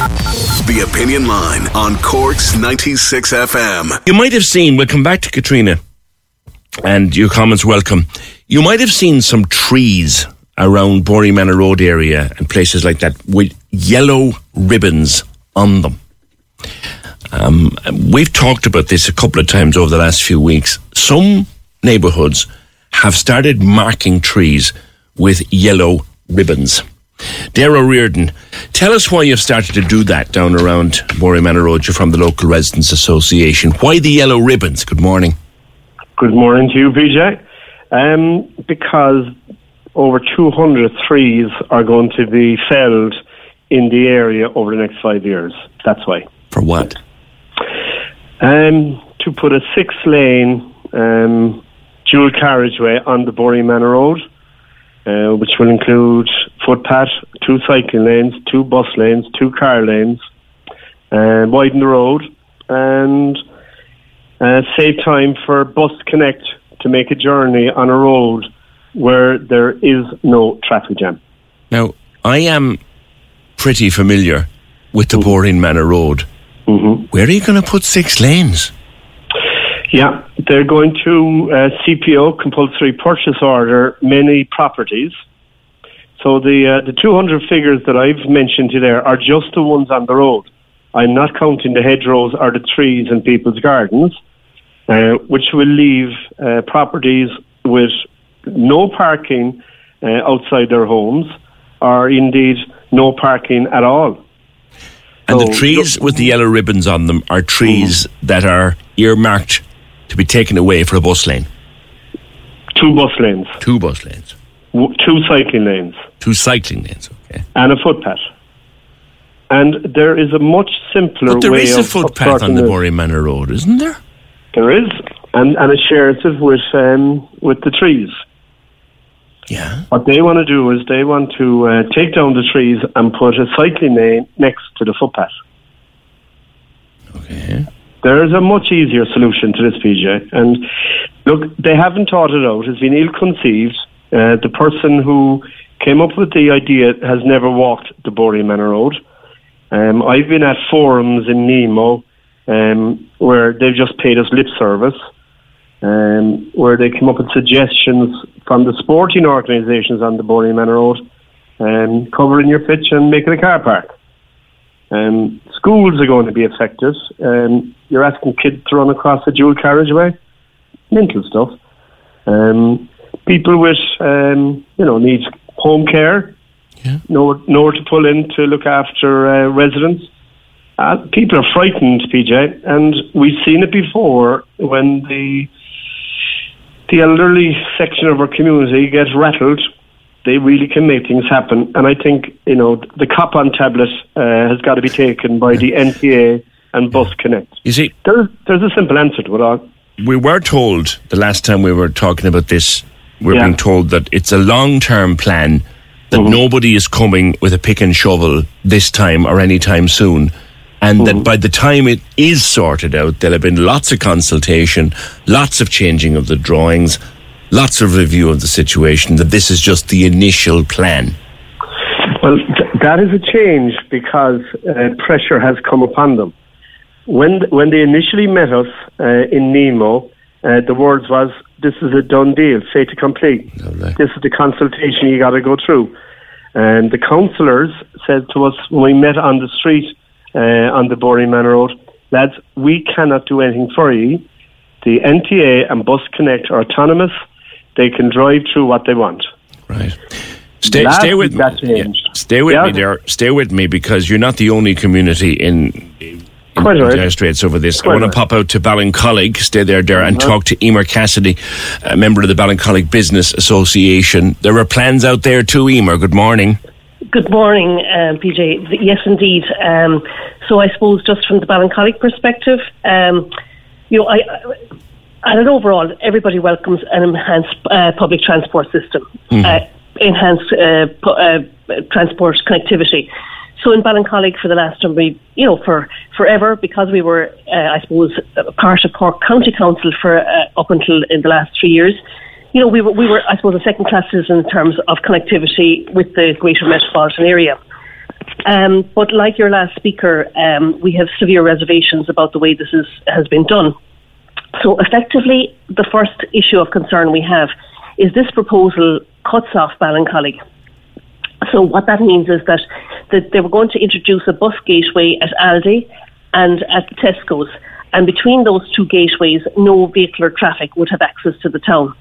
The Opinion Line on Cork's 96 FM. You might have seen, we'll come back to Katrina, and your comments welcome. You might have seen some trees around Boreenmanna Road area and places like that with yellow ribbons on them. Um, we've talked about this a couple of times over the last few weeks. Some neighbourhoods have started marking trees with yellow ribbons. Dara Reardon, tell us why you've started to do that down around Boreenmanna Road. You're from the local residents association. Why the yellow ribbons? Good morning. Good morning to you, PJ. Um, because over 200 trees are going to be felled in the area over the next five years. That's why. For what? Um, to put a six lane um, dual carriageway on the Boreenmanna Road, uh, which will include footpath, two cycling lanes, two bus lanes, two car lanes, and widen the road and uh, save time for Bus Connect to make a journey on a road where there is no traffic jam. Now, I am pretty familiar with the Boreenmanna Road. Mm-hmm. Where are you going to put six lanes? Yeah, they're going to uh, CPO, compulsory purchase order, many properties. So the uh, the 200 figures that I've mentioned to there are just the ones on the road. I'm not counting the hedgerows or the trees in people's gardens, uh, which will leave uh, properties with no parking uh, outside their homes, or indeed no parking at all. And the trees with the yellow ribbons on them are trees that are earmarked to be taken away for a bus lane. Two bus lanes, Two bus lanes, w- two cycling lanes, two cycling lanes. Okay. and a footpath. And there is a much simpler But there way is a of, of footpath on the. Borey Manor Road, isn't there? There is, and and it shares it with um, with the trees. Yeah. What they want to do is they want to uh, take down the trees and put a cycling lane next to the footpath. Okay. There is a much easier solution to this, PJ. And look, they haven't thought it out. It's been ill-conceived. Uh, the person who came up with the idea has never walked the Boreenmanna Road. Um, I've been at forums in Nemo um, where they've just paid us lip service, um, where they came up with suggestions from the sporting organisations on the Boreenmanna Road, um, covering your pitch and making a car park. Um, schools are going to be affected. Um, you're asking kids to run across a dual carriageway, mental stuff. Um, people with, um, you know, needs home care, Yeah. nowhere, nowhere to pull in to look after uh, residents. Uh, people are frightened, PJ, and we've seen it before when the the elderly section of our community gets rattled. They really can make things happen, and I think you know the cop on tablet uh, has got to be taken by the NTA and Bus Connect. You see, There's there's a simple answer to it all. we were told the last time we were talking about this, we were Yeah. being told that it's a long term plan, that nobody is coming with a pick and shovel this time or any time soon. And that by the time it is sorted out, there'll have been lots of consultation, lots of changing of the drawings, lots of review of the situation, that this is just the initial plan. Well, th- that is a change because uh, pressure has come upon them. When when they initially met us uh, in Nemo, uh, the words was, "This is a done deal, fait accompli. Lovely. This is the consultation you got to go through." And the councillors said to us when we met on the street uh, on the Boreenmanna Road, lads, we cannot do anything for you. The NTA and Bus Connect are autonomous. They can drive through what they want. Right. Stay, stay with me. Yeah, stay with yeah. me there. Stay with me because you're not the only community in, in Quite right. Straits over this. Quite I want right. to pop out to Ballincollig, stay there, there, and uh-huh. talk to Emer Cassidy, a member of the Ballincollig Business Association. There are plans out there too, Emer. Good morning. Good morning, um, PJ. Yes, indeed. Um, so I suppose just from the Ballincollig perspective, um, you know, I, I, at an overall, everybody welcomes an enhanced uh, public transport system. Mm-hmm. Uh, enhanced uh, pu- uh, transport connectivity. So in Ballincollig for the last number, you know, for forever, because we were, uh, I suppose, part of Cork County Council for uh, up until in the last three years, you know, we were, we were, I suppose, a second class citizen in terms of connectivity with the greater metropolitan area. Um, but like your last speaker, um, we have severe reservations about the way this is, has been done. So effectively, the first issue of concern we have is this proposal cuts off Ballincollig. So what that means is that, that they were going to introduce a bus gateway at Aldi and at Tesco's. And between those two gateways, no vehicular traffic would have access to the town.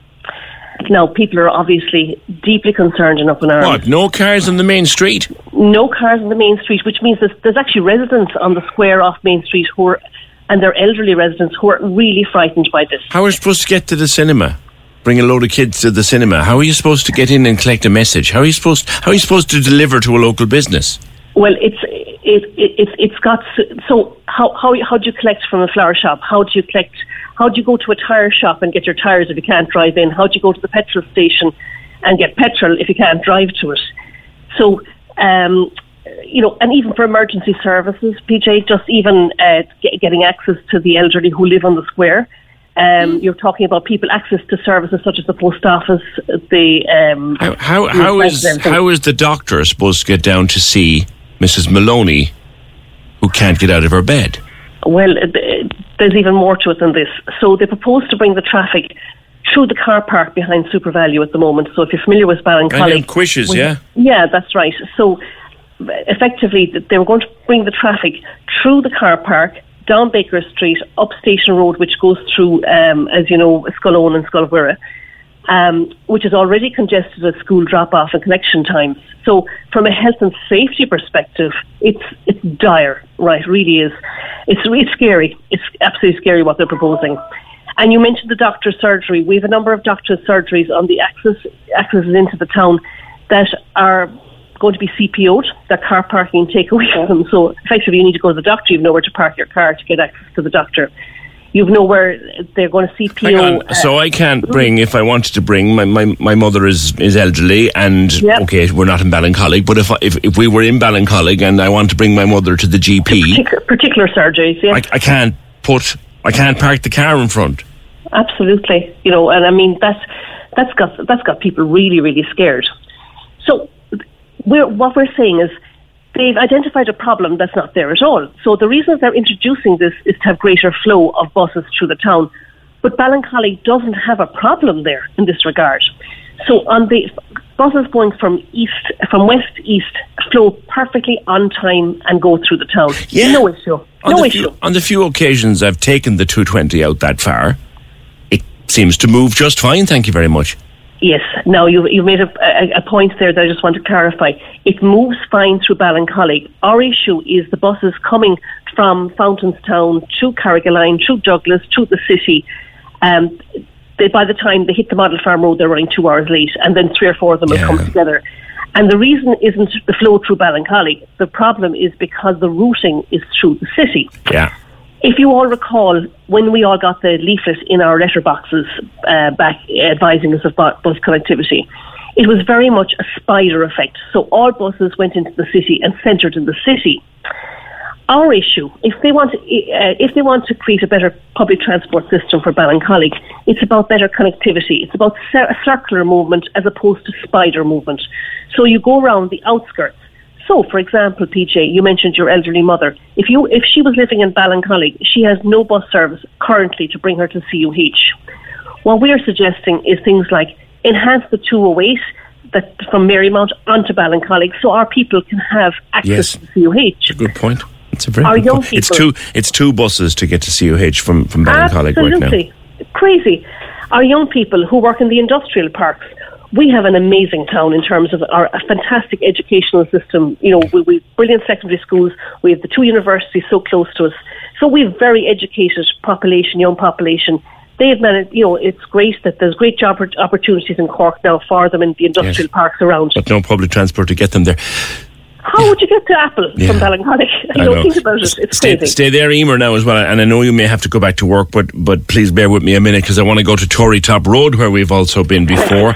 Now, people are obviously deeply concerned in Upper What? No cars on the main street? No cars on the main street, which means there's, there's actually residents on the square off Main Street who are, and they're elderly residents who are really frightened by this. How are you supposed to get to the cinema? bring a load of kids to the cinema. How are you supposed to get in and collect a message? How are you supposed How are you supposed to deliver to a local business? Well, it's it, it, it's got so how how how do you collect from a flower shop? How do you collect? How do you go to a tire shop and get your tires if you can't drive in? How do you go to the petrol station and get petrol if you can't drive to it? So. Um, you know, and even for emergency services, PJ, just even uh, get, getting access to the elderly who live on the square, um, you're talking about people access to services such as the post office, the um, how how, how is how is the doctor supposed to get down to see Mrs. Maloney, who can't get out of her bed? Well, there's even more to it than this. So they propose to bring the traffic through the car park behind SuperValu at the moment. So if you're familiar with Ballincollig, Quish's, yeah, yeah, that's right. So effectively, they were going to bring the traffic through the car park down Baker Street, up Station Road, which goes through, um, as you know, Scoil Eoin and Scoil Mhuire, um, which is already congested at school drop-off and collection times. So, from a health and safety perspective, it's it's dire, right? Really is. It's really scary. It's absolutely scary what they're proposing. And you mentioned the doctor's surgery. We have a number of doctor's surgeries on the access accesses into the town that are going to be CPO'd, that car parking take away from them. So effectively, you need to go to the doctor. You've nowhere to park your car to get access to the doctor. You've nowhere they're going to CPO. Uh, so I can't bring if I wanted to bring my, my, my mother is is elderly and yep. okay we're not in Ballincollig but if, if if we were in Ballincollig and I want to bring my mother to the GP particular, particular surgeries yeah I, I can't put I can't park the car in front absolutely you know and I mean that's that's got that's got people really really scared so we're, what we're saying is they've identified a problem that's not there at all. So the reason they're introducing this is to have greater flow of buses through the town. But Ballincollig doesn't have a problem there in this regard. So on the buses going from east, from west east, flow perfectly on time and go through the town. Yeah. No issue. On no issue. Few, on the few occasions I've taken the 220 out that far, it seems to move just fine. Thank you very much. Yes. Now, you, you made a, a, a, point there that I just want to clarify. It moves fine through Ballincollig. Our issue is the buses coming from Fountainstown to Carrigaline, through Douglas, to the city. Um, they, by the time they hit the Model Farm Road, they're running two hours late, and then three or four of them yeah. will come together. And the reason isn't the flow through Ballincollig. The problem is because the routing is through the city. Yeah. If you all recall, when we all got the leaflet in our letterboxes uh, back advising us of bus connectivity, it was very much a spider effect. So all buses went into the city and centred in the city. Our issue, if they want, to, uh, if they want to create a better public transport system for Ballincollig, it's about better connectivity. It's about a circular movement as opposed to spider movement. So you go around the outskirts so, for example, PJ, you mentioned your elderly mother. If you if she was living in Ballincollig, she has no bus service currently to bring her to CUH. What we are suggesting is things like enhance the 208, that from Marymount onto Ballincollig, so our people can have access Yes. to CUH. Good point. It's a very Our good young point. It's two. It's two buses to get to CUH from from Ballincollig right now. Absolutely. Crazy. Our young people who work in the industrial parks, we have an amazing town in terms of our a fantastic educational system. You know, we, we have brilliant secondary schools. We have the two universities so close to us. So we have very educated population, young population. They have managed, you know, it's great that there's great job opportunities in Cork now for them in the industrial Yes. parks around. But no public transport to get them there. How would you get to Apple Yeah. from Ballincollig? I know. think about it. It's stay, crazy. stay there, Emer, now as well. And I know you may have to go back to work, but but please bear with me a minute because I want to go to Tory Top Road where we've also been before.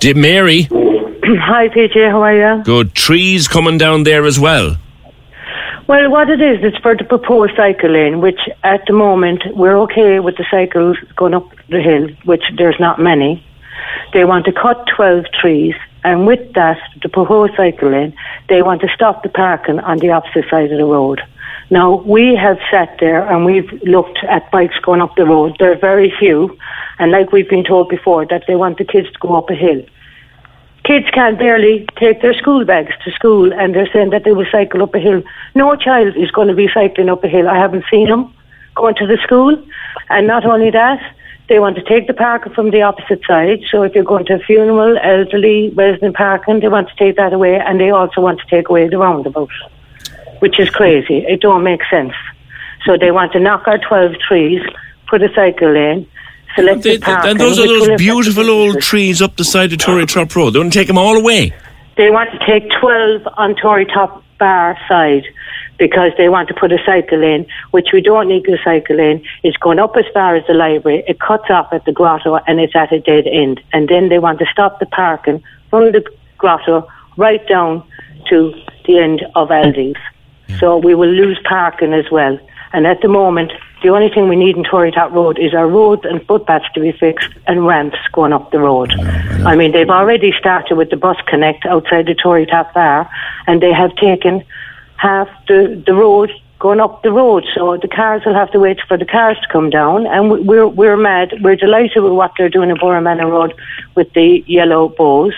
Did Mary, Hi, PJ. How are you? good trees coming down there as well. Well, what it is, it's for the proposed cycle lane, which at the moment we're okay with the cycles going up the hill, which there's not many. They want to cut 12 trees, and with that, the proposed cycle lane, they want to stop the parking on the opposite side of the road. Now, we have sat there and we've looked at bikes going up the road. There are very few, and like we've been told before, that they want the kids to go up a hill. Kids can barely take their school bags to school and they're saying that they will cycle up a hill. No child is going to be cycling up a hill. I haven't seen them going to the school. And not only that, they want to take the parking from the opposite side. So if you're going to a funeral, elderly, resident parking, they want to take that away and they also want to take away the roundabout, which is crazy. It don't make sense. So they want to knock our 12 trees, put a cycle lane, select They, the parking. and those are those beautiful old trees up the side of Tory Top Road. They want to take them all away. They want to take 12 on Tory Top Bar side because they want to put a cycle lane, which we don't need a cycle lane. It's going up as far as the library. It cuts off at the grotto and it's at a dead end. And then they want to stop the parking from the grotto right down to the end of Aldi's. So we will lose parking as well. And at the moment, the only thing we need in Tory Top Road is our roads and footpaths to be fixed and ramps going up the road. Oh, I mean, they've already started with the bus connect outside the Tory Top Bar, and they have taken half the, the road going up the road. So the cars will have to wait for the cars to come down. And we- we're, we're mad. We're delighted with what they're doing in Boreenmanna Road with the yellow bows.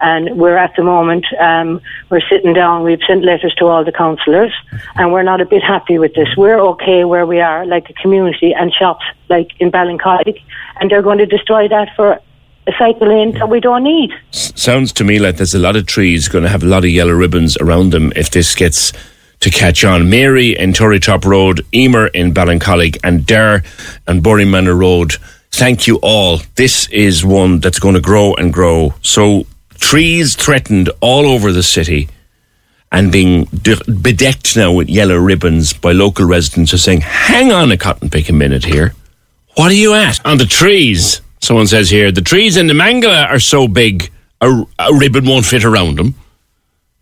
And we're at the moment, um, we're sitting down, we've sent letters to all the councillors, and we're not a bit happy with this. We're okay where we are, like a community, and shops like in Ballincollig, and they're going to destroy that for a cycle lane that we don't need. S- sounds to me like there's a lot of trees going to have a lot of yellow ribbons around them if this gets to catch on. Mary in Tory Top Road, Emer in Ballincollig, and Dare and Manor Road. Thank you all. This is one that's going to grow and grow. So trees threatened all over the city and being bedecked now with yellow ribbons by local residents are saying, hang on a cotton pick a minute here. What are you at? On the trees, someone says here, the trees in the Mangala are so big, a, a ribbon won't fit around them,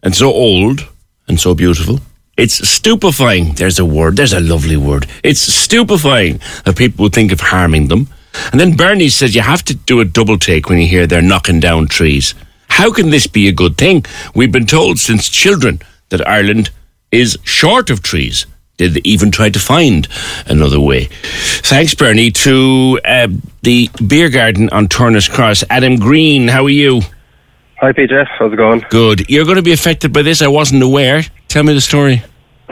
and so old and so beautiful. It's stupefying. There's a word. There's a lovely word. It's stupefying that people would think of harming them. And then Bernie says you have to do a double take when you hear they're knocking down trees. How can this be a good thing? We've been told since children that Ireland is short of trees. Did they even try to find another way? Thanks, Bernie. To uh, the beer garden on Turner's Cross, Adam Green. How are you? Hi, PJ. How's it going? Good. You're going to be affected by this. I wasn't aware. Tell me the story.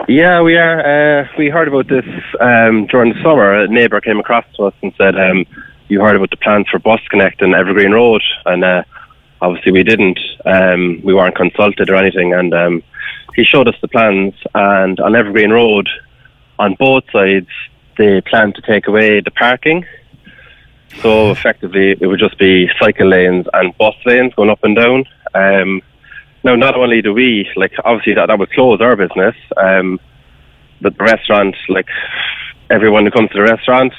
Yeah, we are. Uh, we heard about this um, during the summer. A neighbour came across to us and said, um, "You heard about the plans for Bus Connect in Evergreen Road?" And uh, obviously we didn't. Um, we weren't consulted or anything, and um, he showed us the plans. And on Evergreen Road, on both sides, they plan to take away the parking. So effectively, it would just be cycle lanes and bus lanes going up and down. Um, now, not only do we like obviously that that would close our business, um, but the restaurant, like everyone who comes to the restaurant,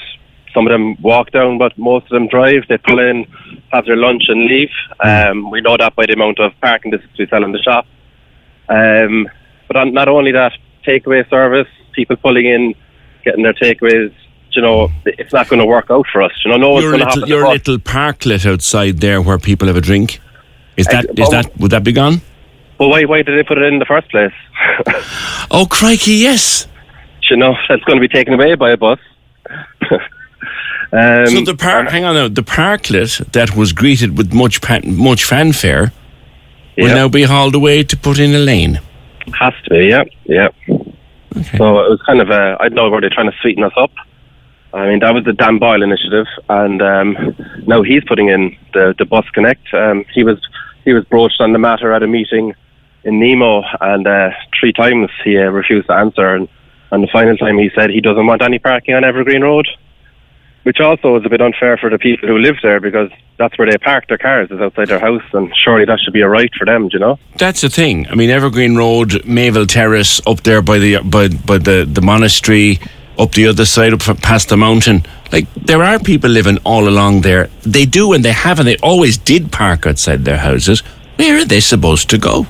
some of them walk down, but most of them drive. They pull in, have their lunch, and leave. Um, we know that by the amount of parking distance we sell in the shop. Um, but on, not only that, takeaway service, people pulling in, getting their takeaways. You know, it's not going to work out for us. You know, no one's going to have your little parklet outside there where people have a drink. Is that is that would that be gone? Well, why why did they put it in the first place? oh crikey, yes. You know, that's going to be taken away by a bus. Um, so the park, hang on now, the parklet that was greeted with much pan, much fanfare will now be hauled away to put in a lane. Has to be, yeah, yeah. Okay. So it was kind of a, I don't know, were they trying to sweeten us up? I mean, that was the Dan Boyle initiative, and um, now he's putting in the, the Bus Connect. Um, he was he was broached on the matter at a meeting in Nemo, and uh, three times he uh, refused to answer. And, and the final time he said he doesn't want any parking on Evergreen Road which also is a bit unfair for the people who live there because that's where they park their cars is outside their house and surely that should be a right for them do you know? That's the thing. I mean evergreen road mayville terrace up there by the by, by the, the monastery up the other side up past the mountain. Like there are people living all along there. They do and they have and they always did park outside their houses. Where are they supposed to go?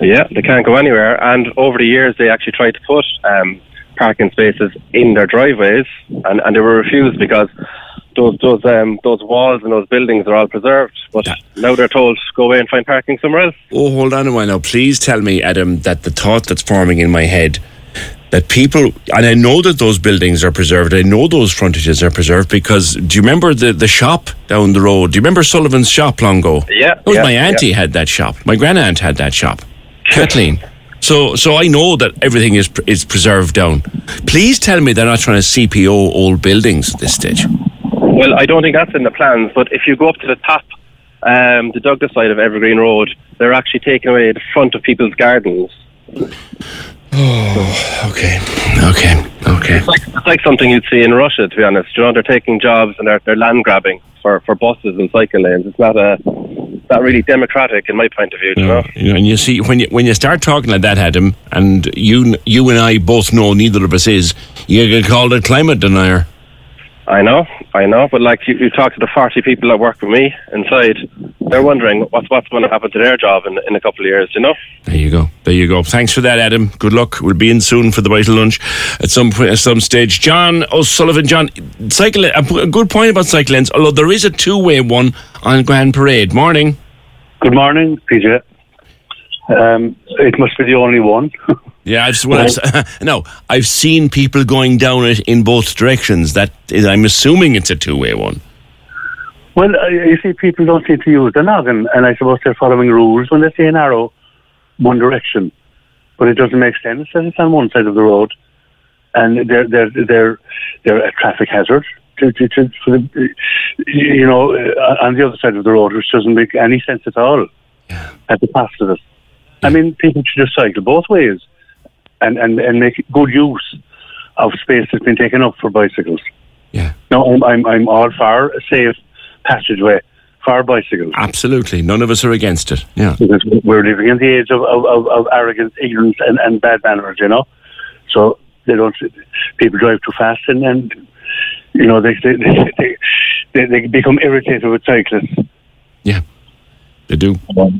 Yeah they can't go anywhere. And over the years they actually tried to put um, parking spaces in their driveways, and, and they were refused because those those um, those walls and those buildings are all preserved. But yeah. now they're told go away and find parking somewhere else. Oh, hold on a while now. Please tell me, Adam, that the thought that's forming in my head that people and I know that those buildings are preserved. I know those frontages are preserved because do you remember the, the shop down the road? Do you remember Sullivan's shop long ago? Yeah. was yeah, my auntie yeah. had that shop. My grand aunt had that shop. Kathleen. So, so I know that everything is is preserved down. Please tell me they're not trying to CPO old buildings at this stage. Well, I don't think that's in the plans. But if you go up to the top, um, the Douglas side of Evergreen Road, they're actually taking away the front of people's gardens. Oh, okay, okay, okay. It's like, it's like something you'd see in Russia, to be honest. You know, they're taking jobs and they're, they're land grabbing for, for buses and cycle lanes. It's not a not really democratic in my point of view. Know? you know, and you see when you when you start talking like that, Adam, and you you and I both know neither of us is, you get called a climate denier. I know, I know, but like you, you talk to the forty people that work with me inside, they're wondering what's what's going to happen to their job in, in a couple of years. You know. There you go. There you go. Thanks for that, Adam. Good luck. We'll be in soon for the vital lunch at some point, at some stage. John O'Sullivan, John, cycle. A good point about cycle lanes. Although there is a two way one on Grand Parade. Morning. Good morning, PJ. Um, it must be the only one. yeah, I've, no, I've seen people going down it in both directions. That is, I'm assuming it's a two-way one. Well, uh, you see, people don't seem to use the noggin, and I suppose they're following rules when they see an arrow one direction, but it doesn't make sense that it's on one side of the road, and they're they're they're they're a traffic hazard to, to, to for the, you know, uh, on the other side of the road, which doesn't make any sense at all yeah. at the past of it. Yeah. I mean, people should just cycle both ways. And, and, and make good use of space that's been taken up for bicycles. Yeah. No, I'm, I'm, I'm all for a safe passageway for bicycles. Absolutely. None of us are against it. Yeah. Because we're living in the age of, of, of, arrogance, ignorance, and, and bad manners, you know? So they don't, people drive too fast and, and you know, they, they, they, they, they become irritated with cyclists. Yeah. They do.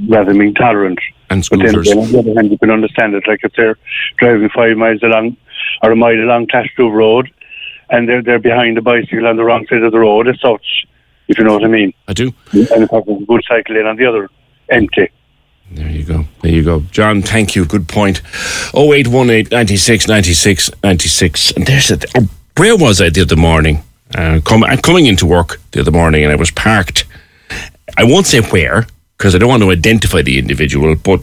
rather than being tolerant. And But then, on the other hand, you can understand it. Like if they're driving five miles along or a mile along Clashtrue Road, and they're they're behind the bicycle on the wrong side of the road as such, if you know what I mean. I do. And if there's a good cycle lane on the other, empty. There you go. There you go. John, thank you. Good point. 0818 96 96 96. And there's a. Where was I the other morning? Uh, come, I'm coming into work the other morning and I was parked. I won't say where because I don't want to identify the individual, but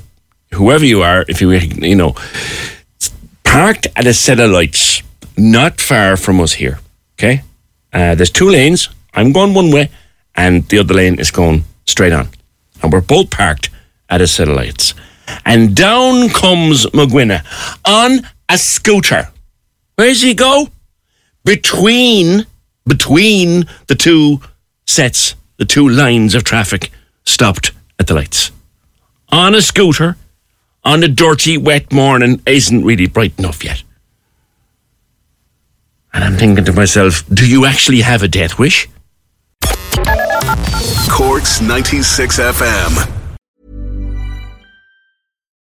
whoever you are, if you, you know, parked at a set of lights not far from us here. Okay? Uh, there's two lanes. I'm going one way and the other lane is going straight on. And we're both parked at a set of lights. And down comes McGuinness on a scooter. Where does he go? Between between the two sets, the two lines of traffic stopped at the lights. On a scooter, on a dirty, wet morning, isn't really bright enough yet. And I'm thinking to myself, do you actually have a death wish? Corks 96 FM.